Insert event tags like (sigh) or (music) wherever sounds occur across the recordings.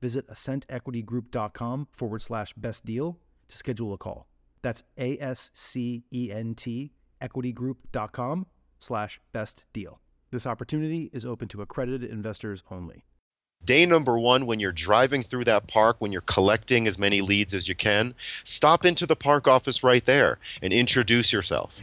visit ascentequitygroup.com forward slash best deal to schedule a call. That's A S C E N T equitygroup.com slash best deal. This opportunity is open to accredited investors only. Day number one, when you're driving through that park, when you're collecting as many leads as you can, stop into the park office right there and introduce yourself.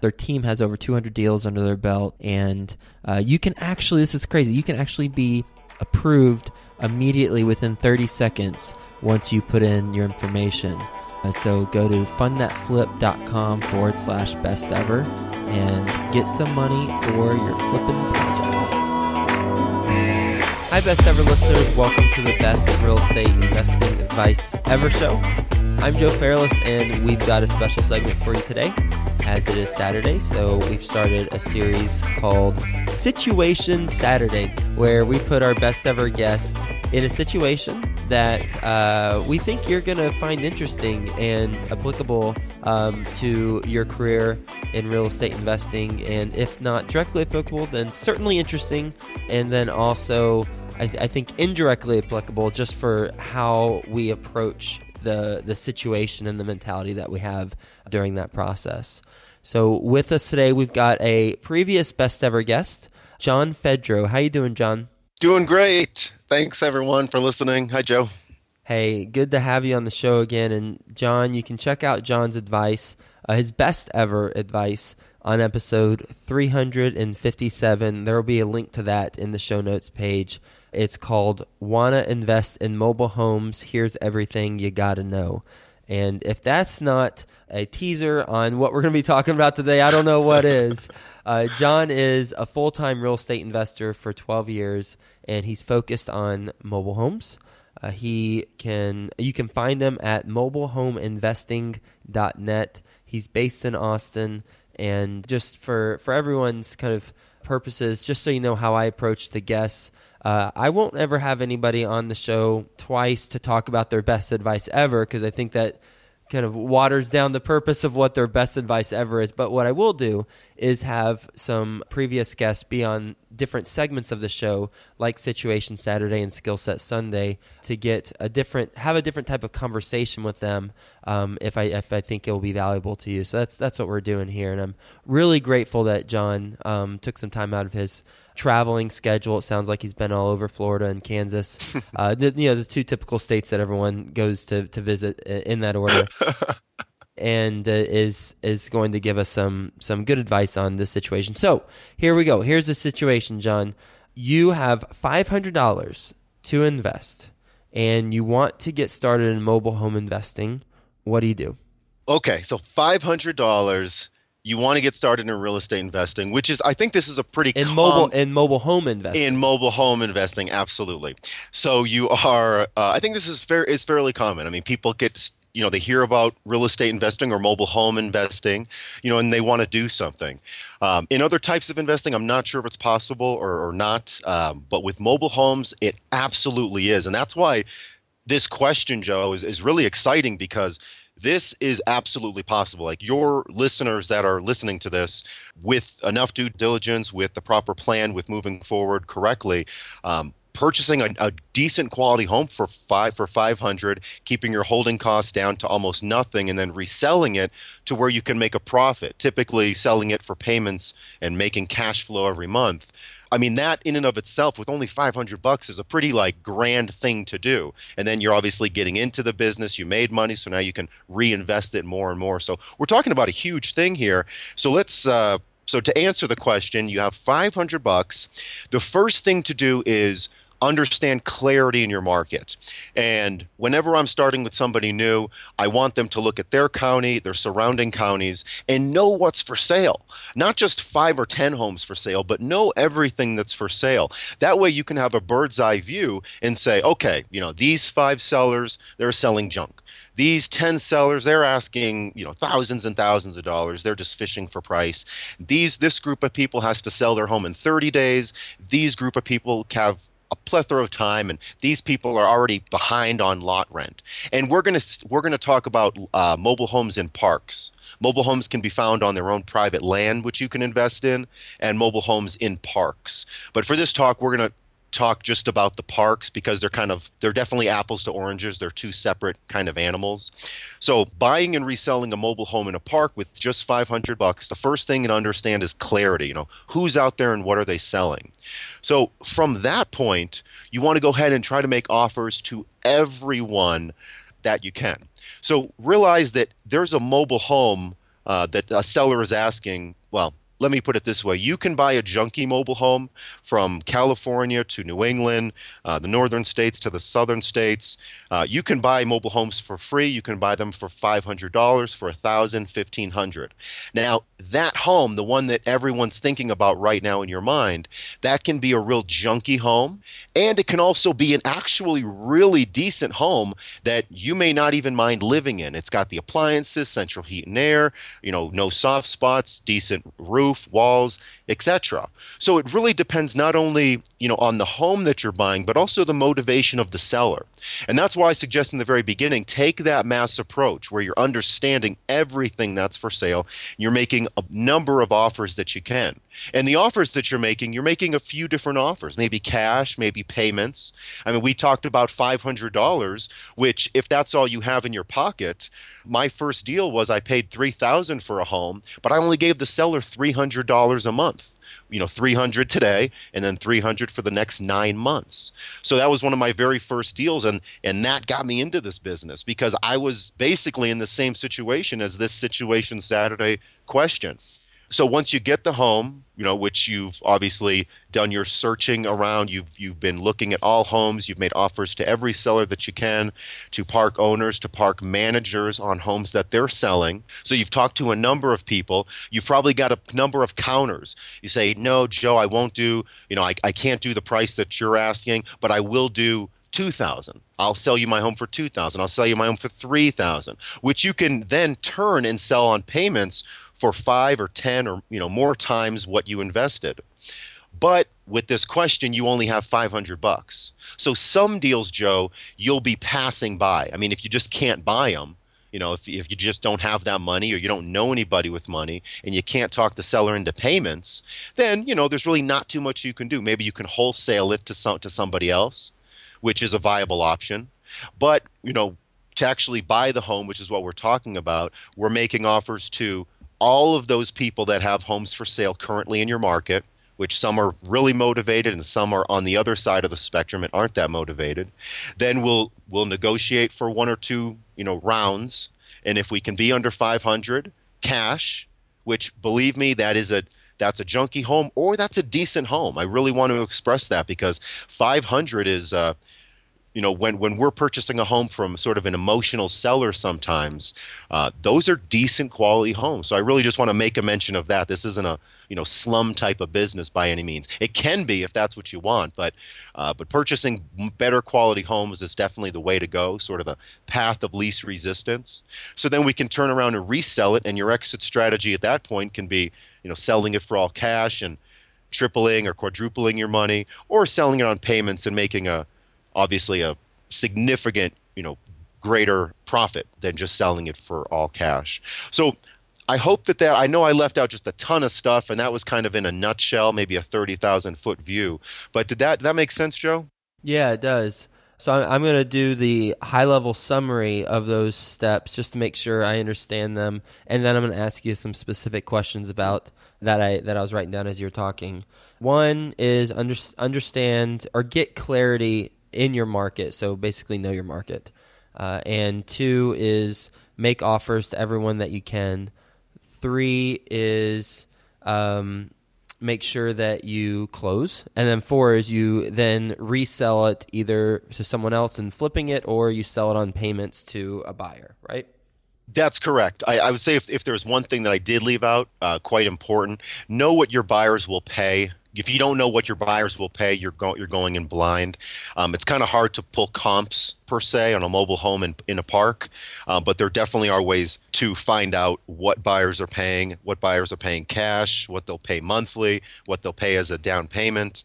Their team has over 200 deals under their belt, and uh, you can actually, this is crazy, you can actually be approved immediately within 30 seconds once you put in your information. Uh, so go to fundthatflip.com forward slash best ever and get some money for your flipping projects. Hi, best ever listeners. Welcome to the best real estate investing advice ever show. I'm Joe Fairless, and we've got a special segment for you today, as it is Saturday. So we've started a series called Situation Saturdays, where we put our best ever guest in a situation that uh, we think you're going to find interesting and applicable um, to your career in real estate investing. And if not directly applicable, then certainly interesting. And then also, I, th- I think indirectly applicable just for how we approach the the situation and the mentality that we have during that process. So with us today, we've got a previous best ever guest, John Fedro. How you doing, John? Doing great. Thanks everyone for listening. Hi, Joe. Hey, good to have you on the show again. And John, you can check out John's advice, uh, his best ever advice, on episode 357. There will be a link to that in the show notes page. It's called Wanna Invest in Mobile Homes. Here's everything you gotta know. And if that's not a teaser on what we're going to be talking about today, I don't know what is. (laughs) Uh, John is a full time real estate investor for 12 years, and he's focused on mobile homes. Uh, he can you can find him at mobilehomeinvesting.net. He's based in Austin, and just for for everyone's kind of purposes, just so you know how I approach the guests. Uh, I won't ever have anybody on the show twice to talk about their best advice ever because I think that kind of waters down the purpose of what their best advice ever is. But what I will do is have some previous guests be on different segments of the show, like Situation Saturday and Skill Set Sunday, to get a different, have a different type of conversation with them. Um, if I if I think it will be valuable to you, so that's that's what we're doing here, and I'm really grateful that John um, took some time out of his traveling schedule. It sounds like he's been all over Florida and Kansas. (laughs) uh, the, you know, the two typical states that everyone goes to to visit in that order. (laughs) and uh, is is going to give us some some good advice on this situation. So here we go. Here's the situation, John. You have five hundred dollars to invest, and you want to get started in mobile home investing. What do you do? Okay, so five hundred dollars you want to get started in real estate investing, which is I think this is a pretty in com- mobile in mobile home investing. In mobile home investing, absolutely. So you are. Uh, I think this is fair is fairly common. I mean, people get you know they hear about real estate investing or mobile home investing, you know, and they want to do something. Um, in other types of investing, I'm not sure if it's possible or, or not, um, but with mobile homes, it absolutely is, and that's why this question, Joe, is, is really exciting because this is absolutely possible. Like your listeners that are listening to this, with enough due diligence, with the proper plan, with moving forward correctly, um, purchasing a, a, decent quality home for five for 500 keeping your holding costs down to almost nothing and then reselling it to where you can make a profit typically selling it for payments and making cash flow every month I mean, that in and of itself, with only 500 bucks, is a pretty like grand thing to do. And then you're obviously getting into the business. You made money, so now you can reinvest it more and more. So we're talking about a huge thing here. So let's. Uh, so to answer the question, you have 500 bucks. The first thing to do is understand clarity in your market. And whenever I'm starting with somebody new, I want them to look at their county, their surrounding counties, and know what's for sale. Not just five or 10 homes for sale, but know everything that's for sale. That way you can have a bird's eye view and say, okay, you know, these five sellers, they're selling junk these 10 sellers they're asking you know thousands and thousands of dollars they're just fishing for price these this group of people has to sell their home in 30 days these group of people have a plethora of time, and these people are already behind on lot rent. And we're gonna we're gonna talk about uh, mobile homes in parks. Mobile homes can be found on their own private land, which you can invest in, and mobile homes in parks. But for this talk, we're gonna talk just about the parks because they're kind of they're definitely apples to oranges. They're two separate kind of animals. So buying and reselling a mobile home in a park with just 500 bucks the first thing to understand is clarity you know who's out there and what are they selling. So from that point you want to go ahead and try to make offers to everyone that you can. So realize that there's a mobile home uh, that a seller is asking well let me put it this way you can buy a junky mobile home from California to New England, uh, the northern states to the southern states. Uh, you can buy mobile homes for free. You can buy them for $500, for $1,000, $1,500. Now, that home, the one that everyone's thinking about right now in your mind, that can be a real junky home. And it can also be an actually really decent home that you may not even mind living in. It's got the appliances, central heat and air, you know, no soft spots, decent roof roof, walls, etc. So it really depends not only, you know, on the home that you're buying, but also the motivation of the seller. And that's why I suggest in the very beginning, take that mass approach where you're understanding everything that's for sale. You're making a number of offers that you can. And the offers that you're making, you're making a few different offers, maybe cash, maybe payments. I mean, we talked about $500, which if that's all you have in your pocket, my first deal was I paid 3000 for a home, but I only gave the seller $300 a month. You know, 300 today and then 300 for the next 9 months. So that was one of my very first deals and and that got me into this business because I was basically in the same situation as this situation Saturday question so once you get the home, you know, which you've obviously done your searching around, you've you've been looking at all homes, you've made offers to every seller that you can, to park owners, to park managers on homes that they're selling. So you've talked to a number of people. You've probably got a number of counters. You say, "No, Joe, I won't do, you know, I, I can't do the price that you're asking, but I will do 2000 i'll sell you my home for 2000 i'll sell you my home for 3000 which you can then turn and sell on payments for 5 or 10 or you know more times what you invested. But with this question you only have 500 bucks. So some deals joe you'll be passing by. I mean if you just can't buy them you know if, if you just don't have that money or you don't know anybody with money and you can't talk the seller into payments then you know there's really not too much you can do. Maybe you can wholesale it to some to somebody else which is a viable option. But, you know, to actually buy the home, which is what we're talking about, we're making offers to all of those people that have homes for sale currently in your market, which some are really motivated and some are on the other side of the spectrum and aren't that motivated. Then we'll we'll negotiate for one or two, you know, rounds. And if we can be under 500 cash, which believe me, that is a that's a junky home or that's a decent home. I really want to express that because 500 is uh, you know when when we're purchasing a home from sort of an emotional seller sometimes uh, those are decent quality homes. So i really just want to make a mention of that. This isn't a you know slum type of business by any means. It can be if that's what you want but uh, but purchasing better quality homes is definitely the way to go sort of the path of least resistance. So then we can turn around and resell it and your exit strategy at that point can be you know selling it for all cash and tripling or quadrupling your money or selling it on payments and making a obviously a significant, you know, greater profit than just selling it for all cash. So I hope that that I know I left out just a ton of stuff, and that was kind of in a nutshell, maybe a thirty thousand foot view. But did that did that make sense, Joe? Yeah, it does. So I'm going to do the high level summary of those steps just to make sure I understand them, and then I'm going to ask you some specific questions about that I that I was writing down as you're talking. One is under, understand or get clarity in your market. So basically, know your market. Uh, and two is make offers to everyone that you can. Three is um, make sure that you close. And then four is you then resell it either to someone else and flipping it or you sell it on payments to a buyer, right? That's correct. I, I would say if, if there's one thing that I did leave out, uh, quite important, know what your buyers will pay if you don't know what your buyers will pay, you're go- you're going in blind. Um, it's kind of hard to pull comps per se on a mobile home in, in a park, uh, but there definitely are ways to find out what buyers are paying, what buyers are paying cash, what they'll pay monthly, what they'll pay as a down payment.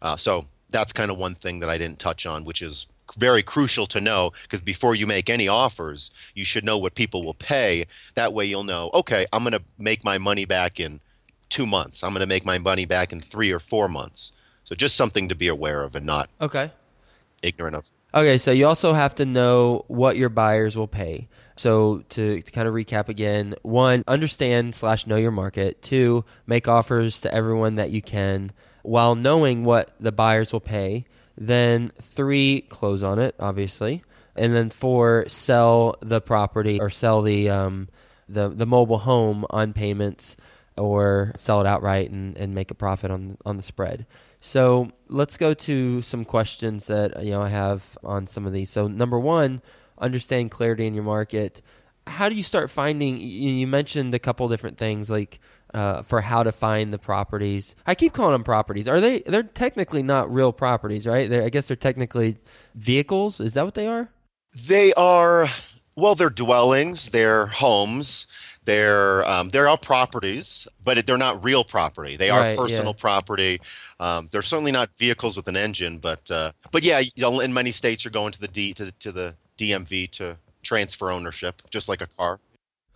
Uh, so that's kind of one thing that I didn't touch on, which is very crucial to know because before you make any offers, you should know what people will pay. That way, you'll know, okay, I'm going to make my money back in two months. I'm going to make my money back in three or four months. So just something to be aware of and not okay ignorant of. Okay, so you also have to know what your buyers will pay. So to, to kind of recap again, one, understand slash know your market. Two, make offers to everyone that you can while knowing what the buyers will pay. Then three, close on it, obviously. And then four, sell the property or sell the um, the the mobile home on payments or sell it outright and, and make a profit on on the spread. So let's go to some questions that you know I have on some of these. So number one, understand clarity in your market. How do you start finding? You mentioned a couple different things like uh, for how to find the properties. I keep calling them properties. Are they? They're technically not real properties, right? They're, I guess they're technically vehicles. Is that what they are? They are. Well, they're dwellings. They're homes. They're um, they're all properties, but they're not real property. They are right, personal yeah. property. Um, they're certainly not vehicles with an engine, but uh, but yeah, in many states you're going to the D to the, to the DMV to transfer ownership, just like a car.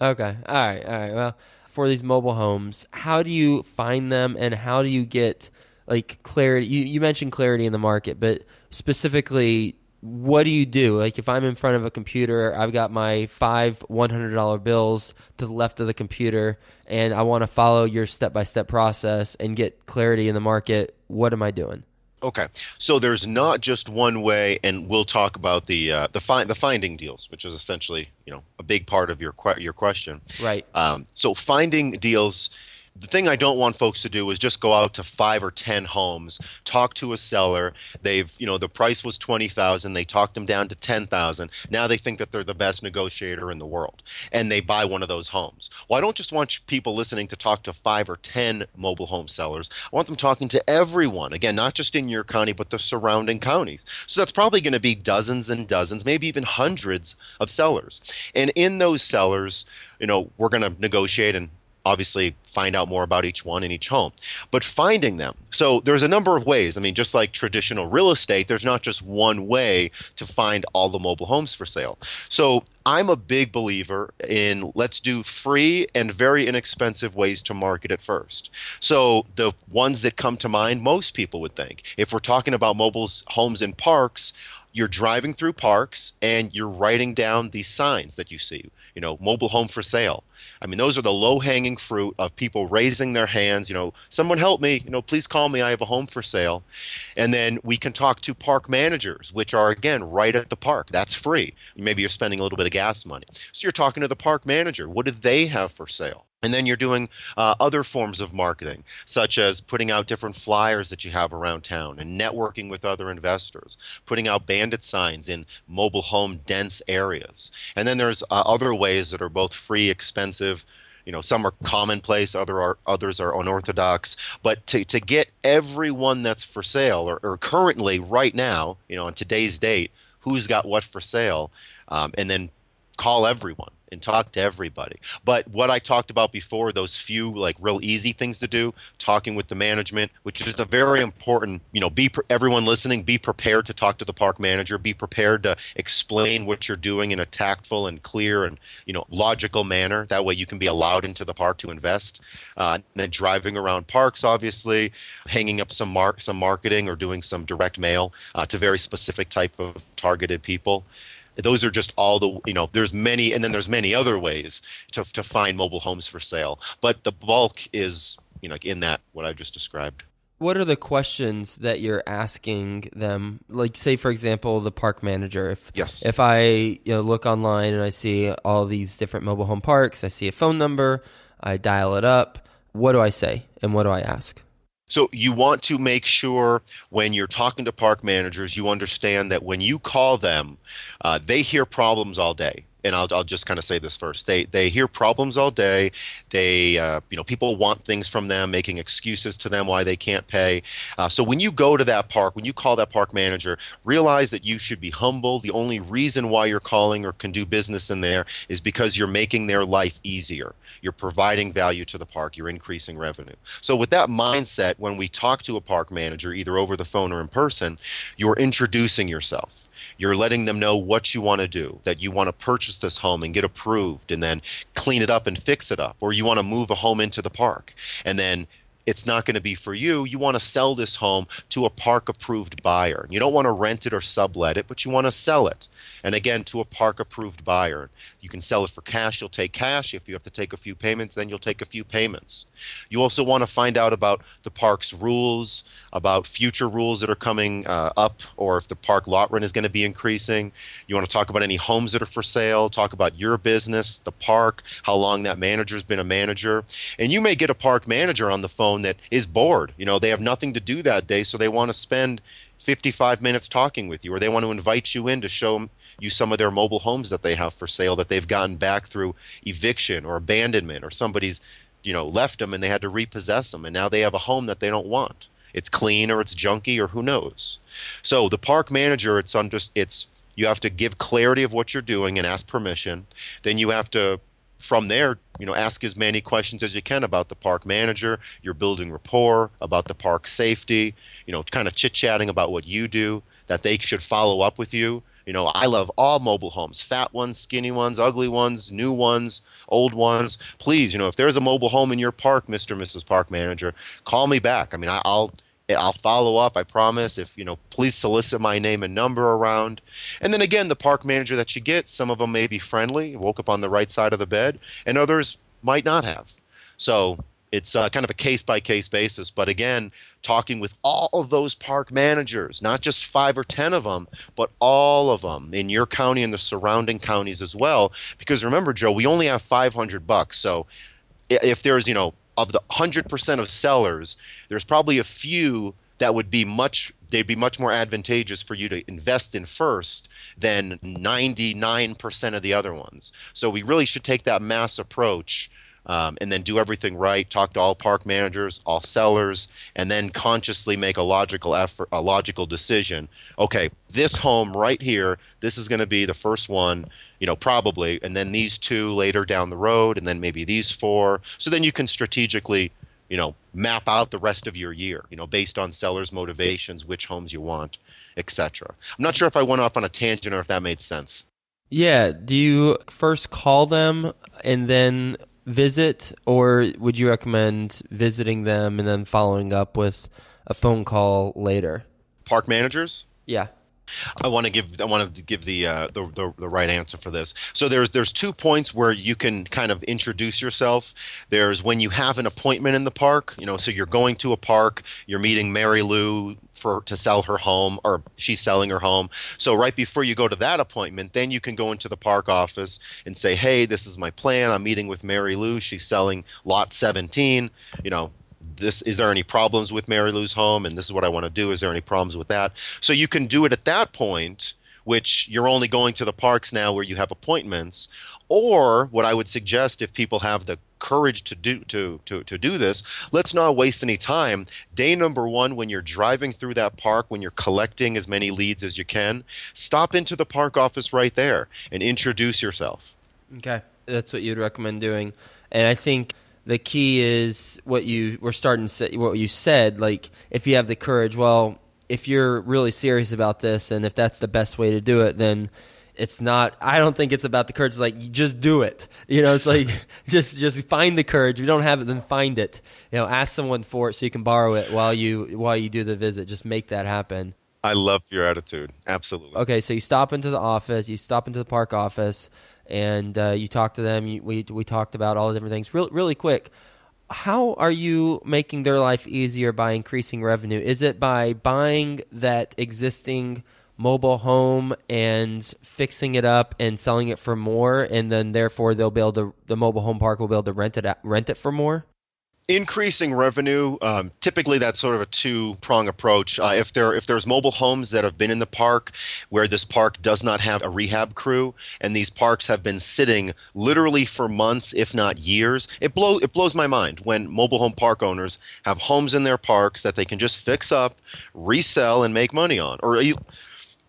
Okay, all right, all right. Well, for these mobile homes, how do you find them, and how do you get like clarity? You you mentioned clarity in the market, but specifically what do you do? Like if I'm in front of a computer, I've got my five $100 bills to the left of the computer, and I want to follow your step by step process and get clarity in the market. What am I doing? Okay, so there's not just one way, and we'll talk about the uh, the find the finding deals, which is essentially you know a big part of your que- your question. Right. Um, so finding deals the thing I don't want folks to do is just go out to five or ten homes, talk to a seller. They've, you know, the price was twenty thousand. They talked them down to ten thousand. Now they think that they're the best negotiator in the world, and they buy one of those homes. Well, I don't just want people listening to talk to five or ten mobile home sellers. I want them talking to everyone. Again, not just in your county, but the surrounding counties. So that's probably going to be dozens and dozens, maybe even hundreds of sellers. And in those sellers, you know, we're going to negotiate and obviously find out more about each one in each home. But finding them so there's a number of ways. I mean just like traditional real estate there's not just one way to find all the mobile homes for sale. So i'm a big believer in let's do free and very inexpensive ways to market it first. So the ones that come to mind most people would think if we're talking about mobile homes in parks you're driving through parks and you're writing down these signs that you see, you know, mobile home for sale. I mean, those are the low hanging fruit of people raising their hands, you know, someone help me, you know, please call me, I have a home for sale. And then we can talk to park managers, which are, again, right at the park. That's free. Maybe you're spending a little bit of gas money. So you're talking to the park manager. What do they have for sale? And then you're doing uh, other forms of marketing, such as putting out different flyers that you have around town and networking with other investors, putting out bandit signs in mobile home dense areas. And then there's uh, other ways that are both free, expensive. You know, some are commonplace, other are others are unorthodox. But to, to get everyone that's for sale or, or currently right now, you know, on today's date, who's got what for sale, um, and then call everyone and talk to everybody. But what I talked about before, those few like real easy things to do, talking with the management, which is a very important, you know, be everyone listening, be prepared to talk to the park manager, be prepared to explain what you're doing in a tactful and clear and you know logical manner. That way you can be allowed into the park to invest. Uh, then driving around parks, obviously, hanging up some mark some marketing or doing some direct mail uh, to very specific type of targeted people those are just all the you know there's many and then there's many other ways to, to find mobile homes for sale. But the bulk is you know in that what i just described. What are the questions that you're asking them? Like say for example the park manager. If yes. if i you know look online and i see all these different mobile home parks i see a phone number i dial it up what do i say and what do i ask so you want to make sure when you're talking to park managers, you understand that when you call them, uh, they hear problems all day and I'll, I'll just kind of say this first. They they hear problems all day. They uh, you know people want things from them, making excuses to them why they can't pay. Uh, so when you go to that park, when you call that park manager, realize that you should be humble. The only reason why you're calling or can do business in there is because you're making their life easier. You're providing value to the park. You're increasing revenue. So with that mindset, when we talk to a park manager, either over the phone or in person, you're introducing yourself you're letting them know what you want to do, that you want to purchase this home and get approved and then clean it up and fix it up, or you want to move a home into the park. And then it's not going to be for you. You want to sell this home to a park approved buyer. You don't want to rent it or sublet it, but you want to sell it. And again, to a park approved buyer. You can sell it for cash, you'll take cash. If you have to take a few payments, then you'll take a few payments. You also want to find out about the park's rules, about future rules that are coming uh, up, or if the park lot rent is going to be increasing. You want to talk about any homes that are for sale, talk about your business, the park, how long that manager's been a manager. And you may get a park manager on the phone that is bored. You know, they have nothing to do that day, so they want to spend 55 minutes talking with you, or they want to invite you in to show you some of their mobile homes that they have for sale that they've gotten back through eviction or abandonment, or somebody's, you know, left them and they had to repossess them, and now they have a home that they don't want. It's clean or it's junky or who knows. So the park manager, it's under, it's you have to give clarity of what you're doing and ask permission. Then you have to from there, you know, ask as many questions as you can about the park manager. You're building rapport about the park safety. You know, kind of chit chatting about what you do. That they should follow up with you. You know, I love all mobile homes, fat ones, skinny ones, ugly ones, new ones, old ones. Please, you know, if there's a mobile home in your park, Mr. and Mrs. Park Manager, call me back. I mean, I'll I'll follow up. I promise. If you know, please solicit my name and number around. And then again, the park manager that you get, some of them may be friendly, woke up on the right side of the bed, and others might not have. So it's uh, kind of a case by case basis. But again, talking with all of those park managers, not just five or ten of them, but all of them in your county and the surrounding counties as well. Because remember, Joe, we only have 500 bucks. So if there's you know of the 100% of sellers, there's probably a few that would be much they'd be much more advantageous for you to invest in first than 99% of the other ones. So we really should take that mass approach um, and then do everything right. Talk to all park managers, all sellers, and then consciously make a logical effort, a logical decision. Okay, this home right here, this is going to be the first one, you know, probably, and then these two later down the road, and then maybe these four. So then you can strategically you know map out the rest of your year you know based on sellers motivations which homes you want etc i'm not sure if i went off on a tangent or if that made sense yeah do you first call them and then visit, or would you recommend visiting them and then following up with a phone call later? Park managers? Yeah. I want to give I want to give the, uh, the, the the right answer for this. So there's there's two points where you can kind of introduce yourself. There's when you have an appointment in the park, you know, so you're going to a park, you're meeting Mary Lou for to sell her home or she's selling her home. So right before you go to that appointment, then you can go into the park office and say, "Hey, this is my plan. I'm meeting with Mary Lou. She's selling lot 17. You know, this is there any problems with Mary Lou's home? And this is what I want to do. Is there any problems with that? So you can do it at that point which you're only going to the parks now where you have appointments. Or what I would suggest if people have the courage to do to, to to do this let's not waste any time. Day number 1 when you're driving through that park when you're collecting as many leads as you can stop into the park office right there and introduce yourself. Okay. That's what you'd recommend doing. And I think the key is what you were starting to say, what you said. Like, if you have the courage, well, if you're really serious about this, and if that's the best way to do it, then it's not. I don't think it's about the courage. It's like just do it. (laughs) You know, it's like (laughs) just just find the courage. If you don't have it, then find it. You know, ask someone for it so you can borrow it while you while you do the visit. Just make that happen. I love your attitude. Absolutely. Okay, so you stop into the office. You stop into the park office and uh, you talked to them. You, we we talked about all the different things. Real, really quick, how are you making their life easier by increasing revenue? Is it by buying that existing mobile home and fixing it up and selling it for more, and then therefore they'll be able to the mobile home park will be able to rent it rent it for more? Increasing revenue um, typically that's sort of a two prong approach. Uh, if there if there's mobile homes that have been in the park where this park does not have a rehab crew and these parks have been sitting literally for months if not years it blow it blows my mind when mobile home park owners have homes in their parks that they can just fix up resell and make money on or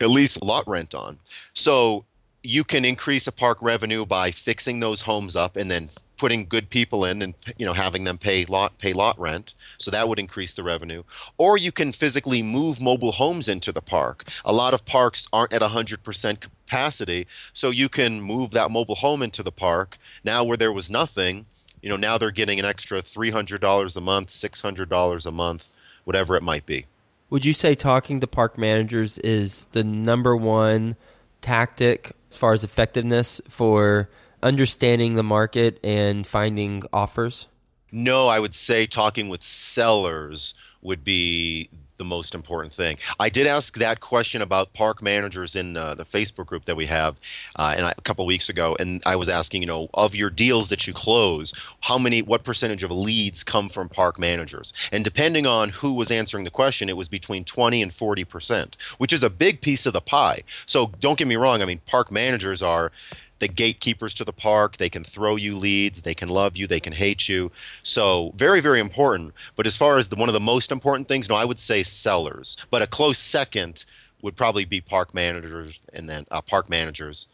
at least lot rent on. So you can increase a park revenue by fixing those homes up and then putting good people in and you know having them pay lot pay lot rent. So that would increase the revenue. Or you can physically move mobile homes into the park. A lot of parks aren't at 100% capacity so you can move that mobile home into the park. Now where there was nothing you know now they're getting an extra $300 a month $600 a month whatever it might be. Would you say talking to park managers is the number one tactic as far as effectiveness for understanding the market and finding offers? No, I would say talking with sellers would be the most important thing. I did ask that question about park managers in uh, the Facebook group that we have, uh, and I, a couple weeks ago, and I was asking, you know, of your deals that you close, how many, what percentage of leads come from park managers? And depending on who was answering the question, it was between 20 and 40 percent, which is a big piece of the pie. So don't get me wrong. I mean, park managers are the gatekeepers to the park. They can throw you leads. They can love you. They can hate you. So very, very important. But as far as the, one of the most important things, no, I would say sellers. But a close second would probably be park managers, and then uh, park managers,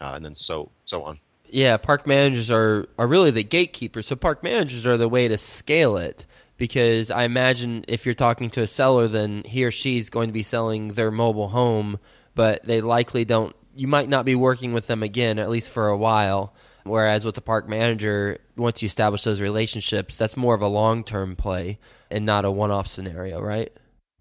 uh, and then so so on. Yeah, park managers are are really the gatekeepers. So park managers are the way to scale it because I imagine if you're talking to a seller, then he or she's going to be selling their mobile home, but they likely don't you might not be working with them again, at least for a while. Whereas with the park manager, once you establish those relationships, that's more of a long term play and not a one off scenario, right?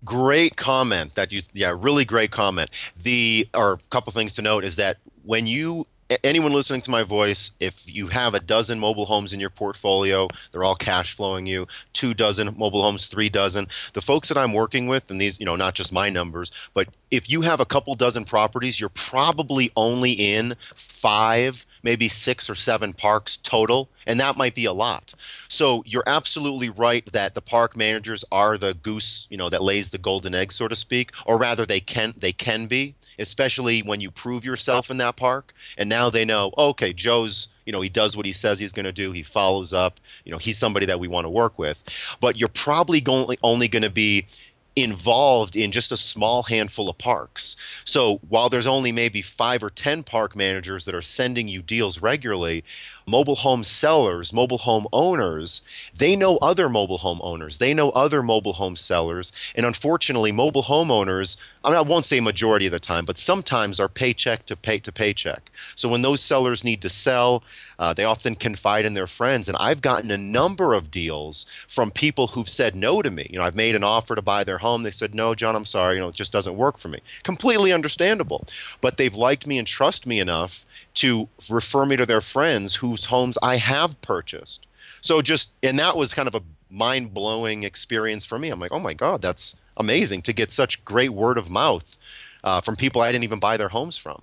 Great comment that you yeah, really great comment. The or a couple things to note is that when you anyone listening to my voice, if you have a dozen mobile homes in your portfolio, they're all cash flowing you, two dozen mobile homes, three dozen. The folks that I'm working with, and these, you know, not just my numbers, but if you have a couple dozen properties, you're probably only in five, maybe six or seven parks total, and that might be a lot. So you're absolutely right that the park managers are the goose, you know, that lays the golden egg, so to speak, or rather they can they can be, especially when you prove yourself in that park, and now they know, okay, Joe's you know he does what he says he's going to do. He follows up. You know he's somebody that we want to work with. But you're probably going only going to be involved in just a small handful of parks. So while there's only maybe five or 10 park managers that are sending you deals regularly, mobile home sellers, mobile home owners, they know other mobile home owners. They know other mobile home sellers. And unfortunately, mobile homeowners, I, mean, I won't say majority of the time, but sometimes are paycheck to pay to paycheck. So when those sellers need to sell, uh, they often confide in their friends. And I've gotten a number of deals from people who've said no to me. You know, I've made an offer to buy their home. They said, "No, John, I'm sorry, you know, it just doesn't work for me." Completely understandable. But they've liked me and trust me enough to refer me to their friends whose homes I have purchased. So just and that was kind of a mind-blowing experience for me. I'm like, "Oh my god, that's amazing to get such great word of mouth uh, from people I didn't even buy their homes from."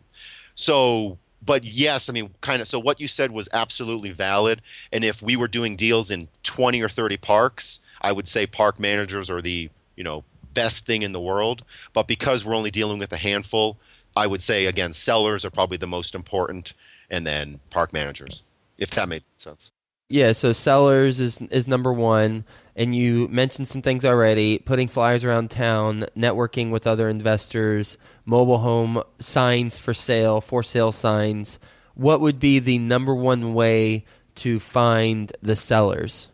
So but yes, I mean, kind of. So what you said was absolutely valid. And if we were doing deals in 20 or 30 parks, I would say park managers or the you know best thing in the world. But because we're only dealing with a handful, I would say again, sellers are probably the most important, and then park managers, if that made sense. Yeah, so sellers is is number one, and you mentioned some things already: putting flyers around town, networking with other investors, mobile home signs for sale, for sale signs. What would be the number one way to find the sellers?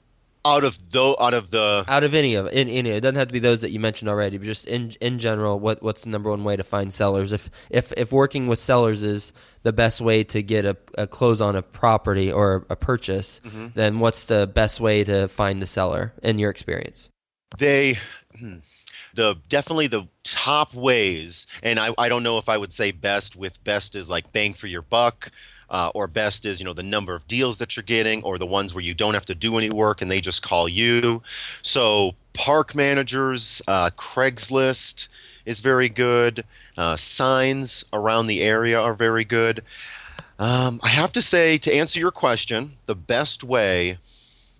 Out of though, out of the out of any of in any, it doesn't have to be those that you mentioned already, but just in in general, what what's the number one way to find sellers? If if if working with sellers is the best way to get a, a close on a property or a purchase, mm-hmm. then what's the best way to find the seller in your experience? They. Hmm the definitely the top ways, and I, I don't know if I would say best with best is like bang for your buck. Uh, or best is you know the number of deals that you're getting or the ones where you don't have to do any work and they just call you. So park managers uh, craigslist is very good. Uh, signs around the area are very good. Um, i have to say to answer your question the best way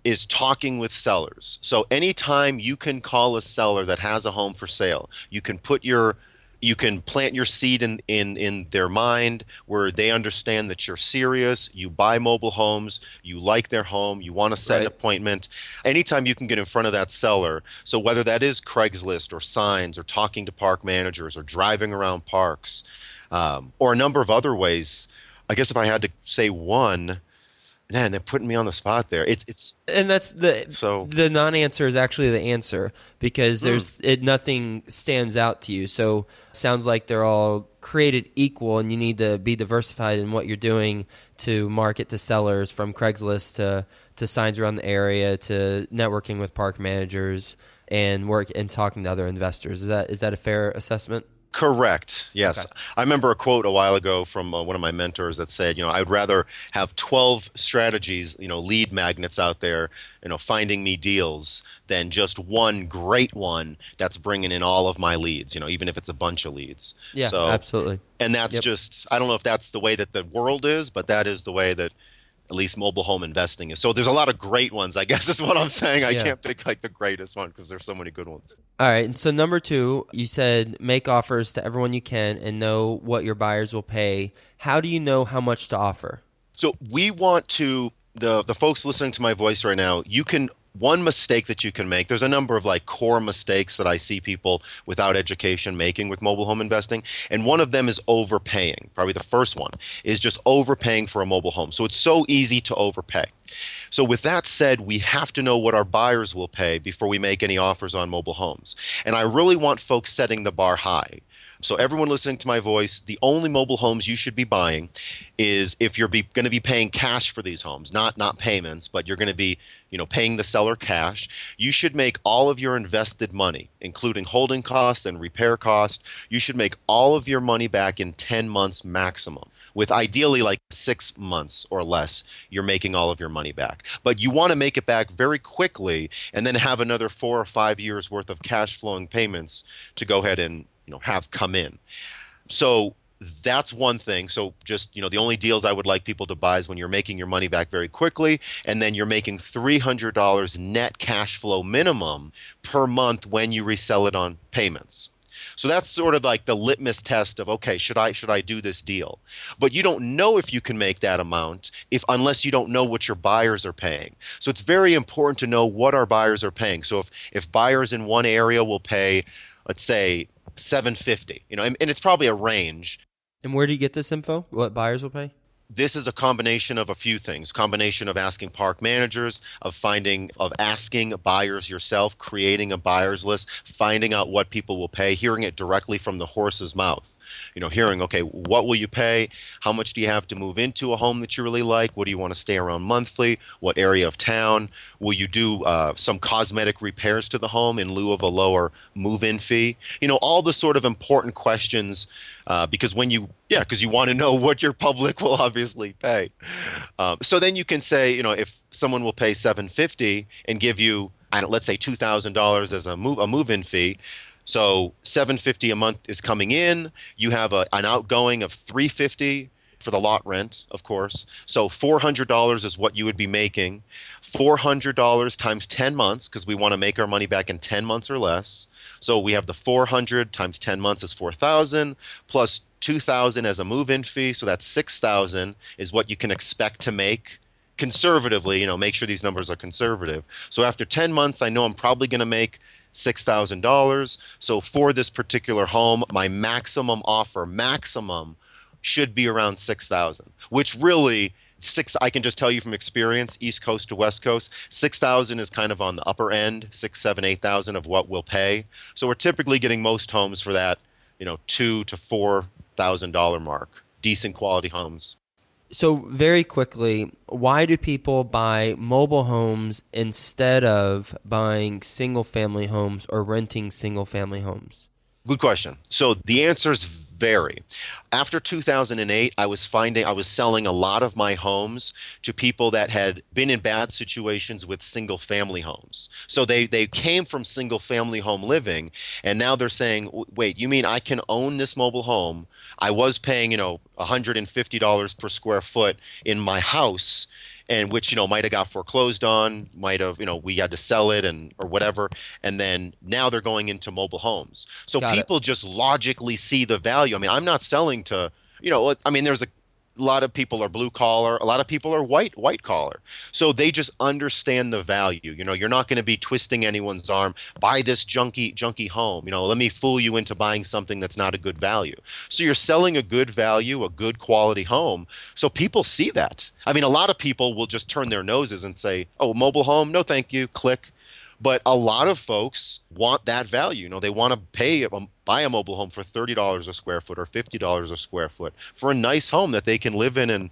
is talking with sellers. So anytime you can call a seller that has a home for sale, you can put your you can plant your seed in, in, in their mind where they understand that you're serious, you buy mobile homes, you like their home, you want to set right. an appointment. Anytime you can get in front of that seller, so whether that is Craigslist or signs or talking to park managers or driving around parks um, or a number of other ways, I guess if I had to say one, man, they're putting me on the spot there. It's it's and that's the so the non-answer is actually the answer because there's mm. it nothing stands out to you. So sounds like they're all created equal, and you need to be diversified in what you're doing to market to sellers from Craigslist to to signs around the area to networking with park managers and work and talking to other investors. Is that is that a fair assessment? Correct. Yes. Okay. I remember a quote a while ago from uh, one of my mentors that said, you know, I'd rather have 12 strategies, you know, lead magnets out there, you know, finding me deals than just one great one that's bringing in all of my leads, you know, even if it's a bunch of leads. Yeah, so, absolutely. And that's yep. just, I don't know if that's the way that the world is, but that is the way that at least mobile home investing is. So there's a lot of great ones, I (laughs) guess is what I'm saying. I yeah. can't pick like the greatest one because there's so many good ones. All right. And so number two, you said make offers to everyone you can and know what your buyers will pay. How do you know how much to offer? So we want to the the folks listening to my voice right now, you can one mistake that you can make there's a number of like core mistakes that i see people without education making with mobile home investing and one of them is overpaying. Probably the first one is just overpaying for a mobile home. So it's so easy to overpay. So with that said we have to know what our buyers will pay before we make any offers on mobile homes. And i really want folks setting the bar high so everyone listening to my voice, the only mobile homes you should be buying is if you're going to be paying cash for these homes, not not payments, but you're going to be, you know, paying the seller cash. You should make all of your invested money, including holding costs and repair costs. You should make all of your money back in 10 months maximum. With ideally like 6 months or less, you're making all of your money back. But you want to make it back very quickly and then have another 4 or 5 years worth of cash flowing payments to go ahead and you know have come in. So that's one thing. So just you know, the only deals I would like people to buy is when you're making your money back very quickly, and then you're making three hundred dollars net cash flow minimum per month when you resell it on payments. So that's sort of like the litmus test of okay, should I should I do this deal? But you don't know if you can make that amount if unless you don't know what your buyers are paying. So it's very important to know what our buyers are paying. So if if buyers in one area will pay let's say 750 you know and, and it's probably a range. And where do you get this info? What buyers will pay? This is a combination of a few things. Combination of asking park managers of finding of asking buyers yourself creating a buyers list finding out what people will pay hearing it directly from the horse's mouth you know, hearing, okay, what will you pay? How much do you have to move into a home that you really like? What do you want to stay around monthly? What area of town? Will you do uh, some cosmetic repairs to the home in lieu of a lower move in fee? You know, all the sort of important questions uh, because when you, yeah, because you want to know (laughs) what your public will obviously pay. Um, so then you can say, you know, if someone will pay 750 and give you, don't, let's say $2,000 as a move a move-in fee, so 750 a month is coming in. You have a, an outgoing of 350 for the lot rent, of course. So $400 is what you would be making. $400 times 10 months because we want to make our money back in 10 months or less. So we have the 400 times 10 months is 4,000 plus 2,000 as a move-in fee. So that's 6,000 is what you can expect to make conservatively, you know, make sure these numbers are conservative. So after 10 months, I know I'm probably going to make $6,000. So for this particular home, my maximum offer, maximum should be around 6,000, which really six I can just tell you from experience, East Coast to West Coast, six thousand is kind of on the upper end, six, seven, eight thousand of what we'll pay. So we're typically getting most homes for that, you know, two to four thousand dollar mark. Decent quality homes. So very quickly, why do people buy mobile homes instead of buying single family homes or renting single family homes? Good question. So the answers vary. After 2008, I was finding I was selling a lot of my homes to people that had been in bad situations with single family homes. So they they came from single family home living and now they're saying, "Wait, you mean I can own this mobile home? I was paying, you know, $150 per square foot in my house and which you know might have got foreclosed on, might have you know we had to sell it and or whatever, and then now they're going into mobile homes. So got people it. just logically see the value. I mean, I'm not selling to you know I mean there's a a lot of people are blue collar a lot of people are white white collar. So they just understand the value. You know you're not going to be twisting anyone's arm buy this junky junky home. You know let me fool you into buying something that's not a good value. So you're selling a good value a good quality home. So people see that. I mean a lot of people will just turn their noses and say oh mobile home? No thank you. Click but a lot of folks want that value. You know, they want to pay buy a mobile home for thirty dollars a square foot or fifty dollars a square foot for a nice home that they can live in, and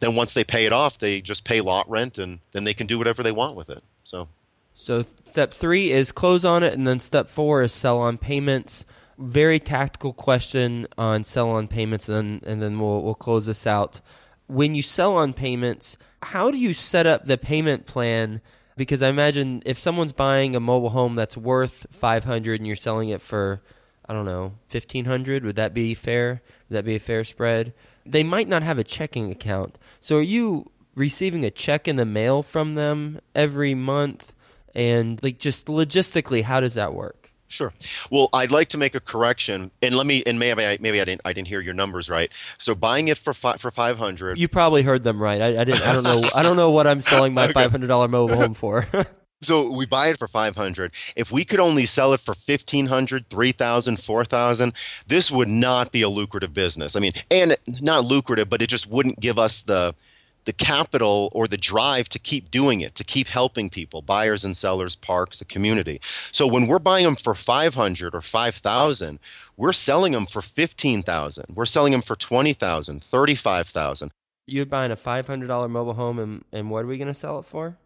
then once they pay it off, they just pay lot rent, and then they can do whatever they want with it. So, so step three is close on it, and then step four is sell on payments. Very tactical question on sell on payments, and then, and then we'll we'll close this out. When you sell on payments, how do you set up the payment plan? Because I imagine if someone's buying a mobile home that's worth 500 and you're selling it for I don't know, 1500, would that be fair? Would that be a fair spread? They might not have a checking account. So are you receiving a check in the mail from them every month and like just logistically how does that work? Sure. Well, I'd like to make a correction, and let me and maybe I, maybe I didn't I didn't hear your numbers right. So buying it for fi- for five hundred. You probably heard them right. I, I didn't. I don't know. I don't know what I'm selling my (laughs) five hundred dollar mobile home for. (laughs) so we buy it for 500 if we could only sell it for 1500 3000 4000 this would not be a lucrative business i mean and not lucrative but it just wouldn't give us the the capital or the drive to keep doing it, to keep helping people, buyers and sellers, parks, a community. So when we're buying them for 500 or 5,000, we're selling them for 15,000. We're selling them for 20,000, 35,000. You're buying a $500 mobile home and, and what are we going to sell it for?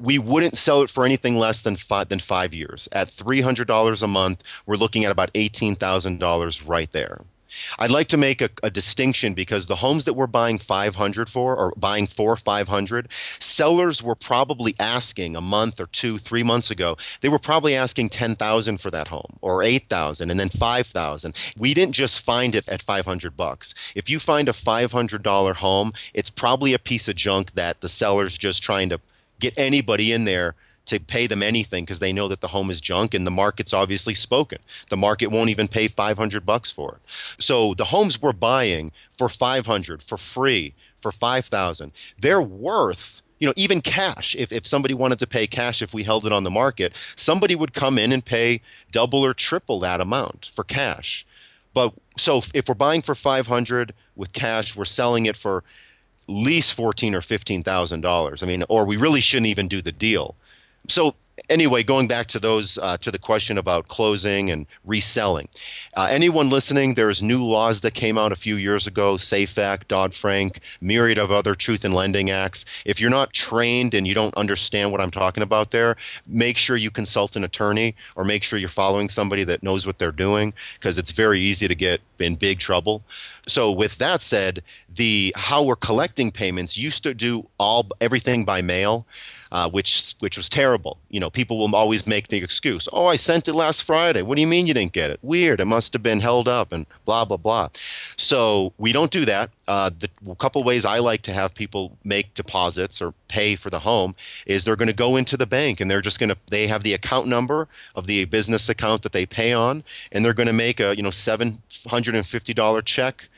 we wouldn't sell it for anything less than five than five years. At three hundred dollars a month, we're looking at about eighteen thousand dollars right there. I'd like to make a, a, distinction because the homes that we're buying 500 for or buying for 500, sellers were probably asking a month or two, three months ago, they were probably asking 10,000 for that home or 8,000 and then 5,000. We didn't just find it at 500 bucks. If you find a $500 home, it's probably a piece of junk that the seller's just trying to get anybody in there to pay them anything because they know that the home is junk and the market's obviously spoken. The market won't even pay 500 bucks for it. So the homes we're buying for 500 for free for 5,000, they're worth you know, even cash, if, if somebody wanted to pay cash if we held it on the market, somebody would come in and pay double or triple that amount for cash. But so if we're buying for 500 with cash, we're selling it for at least fourteen or fifteen thousand dollars. I mean, or we really shouldn't even do the deal so anyway, going back to those uh, to the question about closing and reselling, uh, anyone listening, there's new laws that came out a few years ago: SAFE Act, Dodd Frank, myriad of other Truth in Lending Acts. If you're not trained and you don't understand what I'm talking about, there, make sure you consult an attorney or make sure you're following somebody that knows what they're doing because it's very easy to get in big trouble. So with that said, the how we're collecting payments used to do all everything by mail uh, which which was terrible. You know, people will always make the excuse, "Oh, I sent it last Friday. What do you mean you didn't get it? Weird. It must have been held up and blah blah blah." So we don't do that. Uh, the couple ways I like to have people make deposits or pay for the home is they're going to go into the bank and they're just going to they have the account number of the business account that they pay on, and they're going to make a you know seven hundred and fifty dollar check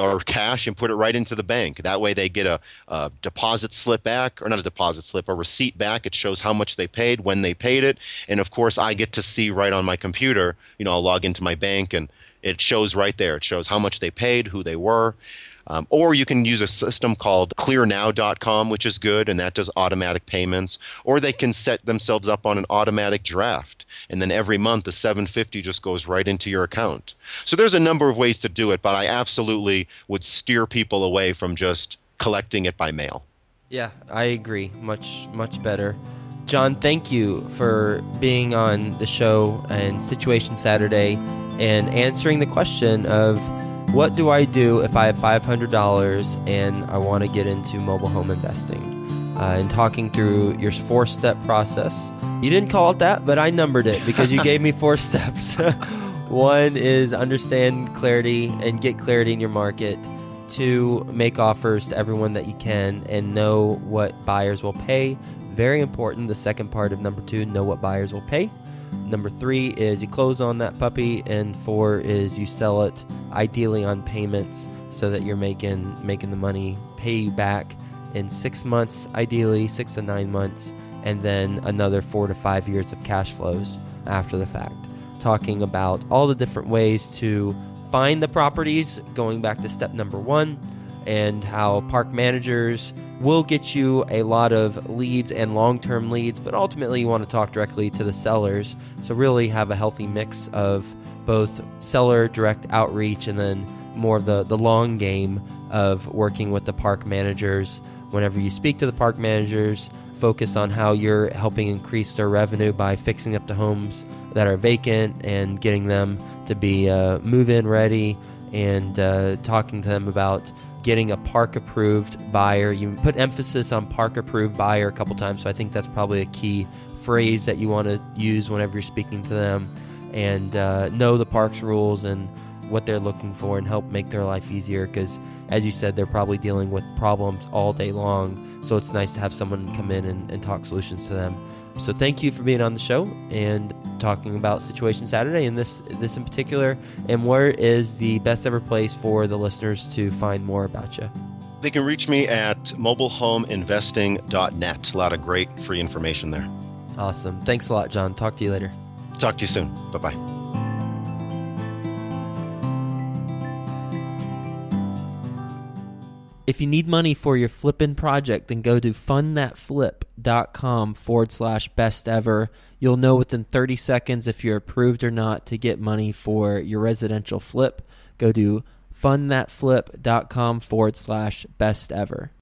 or cash and put it right into the bank. That way they get a, a, deposit slip back, or not a deposit slip, a receipt back. It shows how much they paid, when they paid it, and of course I get to see right on my computer. You know, I'll log into my bank and it shows right there. It shows how much they paid, who they were. Um, or you can use a system called clearnow.com, which is good, and that does automatic payments. Or they can set themselves up on an automatic draft, and then every month the 750 just goes right into your account. So there's a number of ways to do it, but I absolutely would steer people away from just collecting it by mail. Yeah, I agree. Much, much better. John, thank you for being on the show and Situation Saturday and answering the question of what do I do if I have $500 and I want to get into mobile home investing? Uh, and talking through your four step process. You didn't call it that, but I numbered it because you (laughs) gave me four steps. (laughs) One is understand clarity and get clarity in your market. Two, make offers to everyone that you can and know what buyers will pay. Very important. The second part of number two, know what buyers will pay. Number three is you close on that puppy, and four is you sell it ideally on payments so that you're making making the money pay you back in six months, ideally six to nine months, and then another four to five years of cash flows after the fact. Talking about all the different ways to find the properties, going back to step number one, and how park managers will get you a lot of leads and long term leads, but ultimately you want to talk directly to the sellers. So, really have a healthy mix of both seller direct outreach and then more of the, the long game of working with the park managers. Whenever you speak to the park managers, focus on how you're helping increase their revenue by fixing up the homes that are vacant and getting them to be uh, move in ready and uh, talking to them about getting a park approved buyer. You put emphasis on park approved buyer a couple times, so I think that's probably a key phrase that you want to use whenever you're speaking to them and uh, know the park's rules and what they're looking for and help make their life easier because as you said they're probably dealing with problems all day long so it's nice to have someone come in and, and talk solutions to them so thank you for being on the show and talking about situation saturday. And this this in particular and where is the best ever place for the listeners to find more about you? They can reach me at mobilehomeinvesting.net a lot of great free information there. Awesome. Thanks a lot john. Talk to you later. Talk to you soon. Bye bye. If you need money for your flipping project, then go to fundthatflip.com forward slash best ever. You'll know within 30 seconds if you're approved or not to get money for your residential flip. Go to fundthatflip.com forward slash best ever.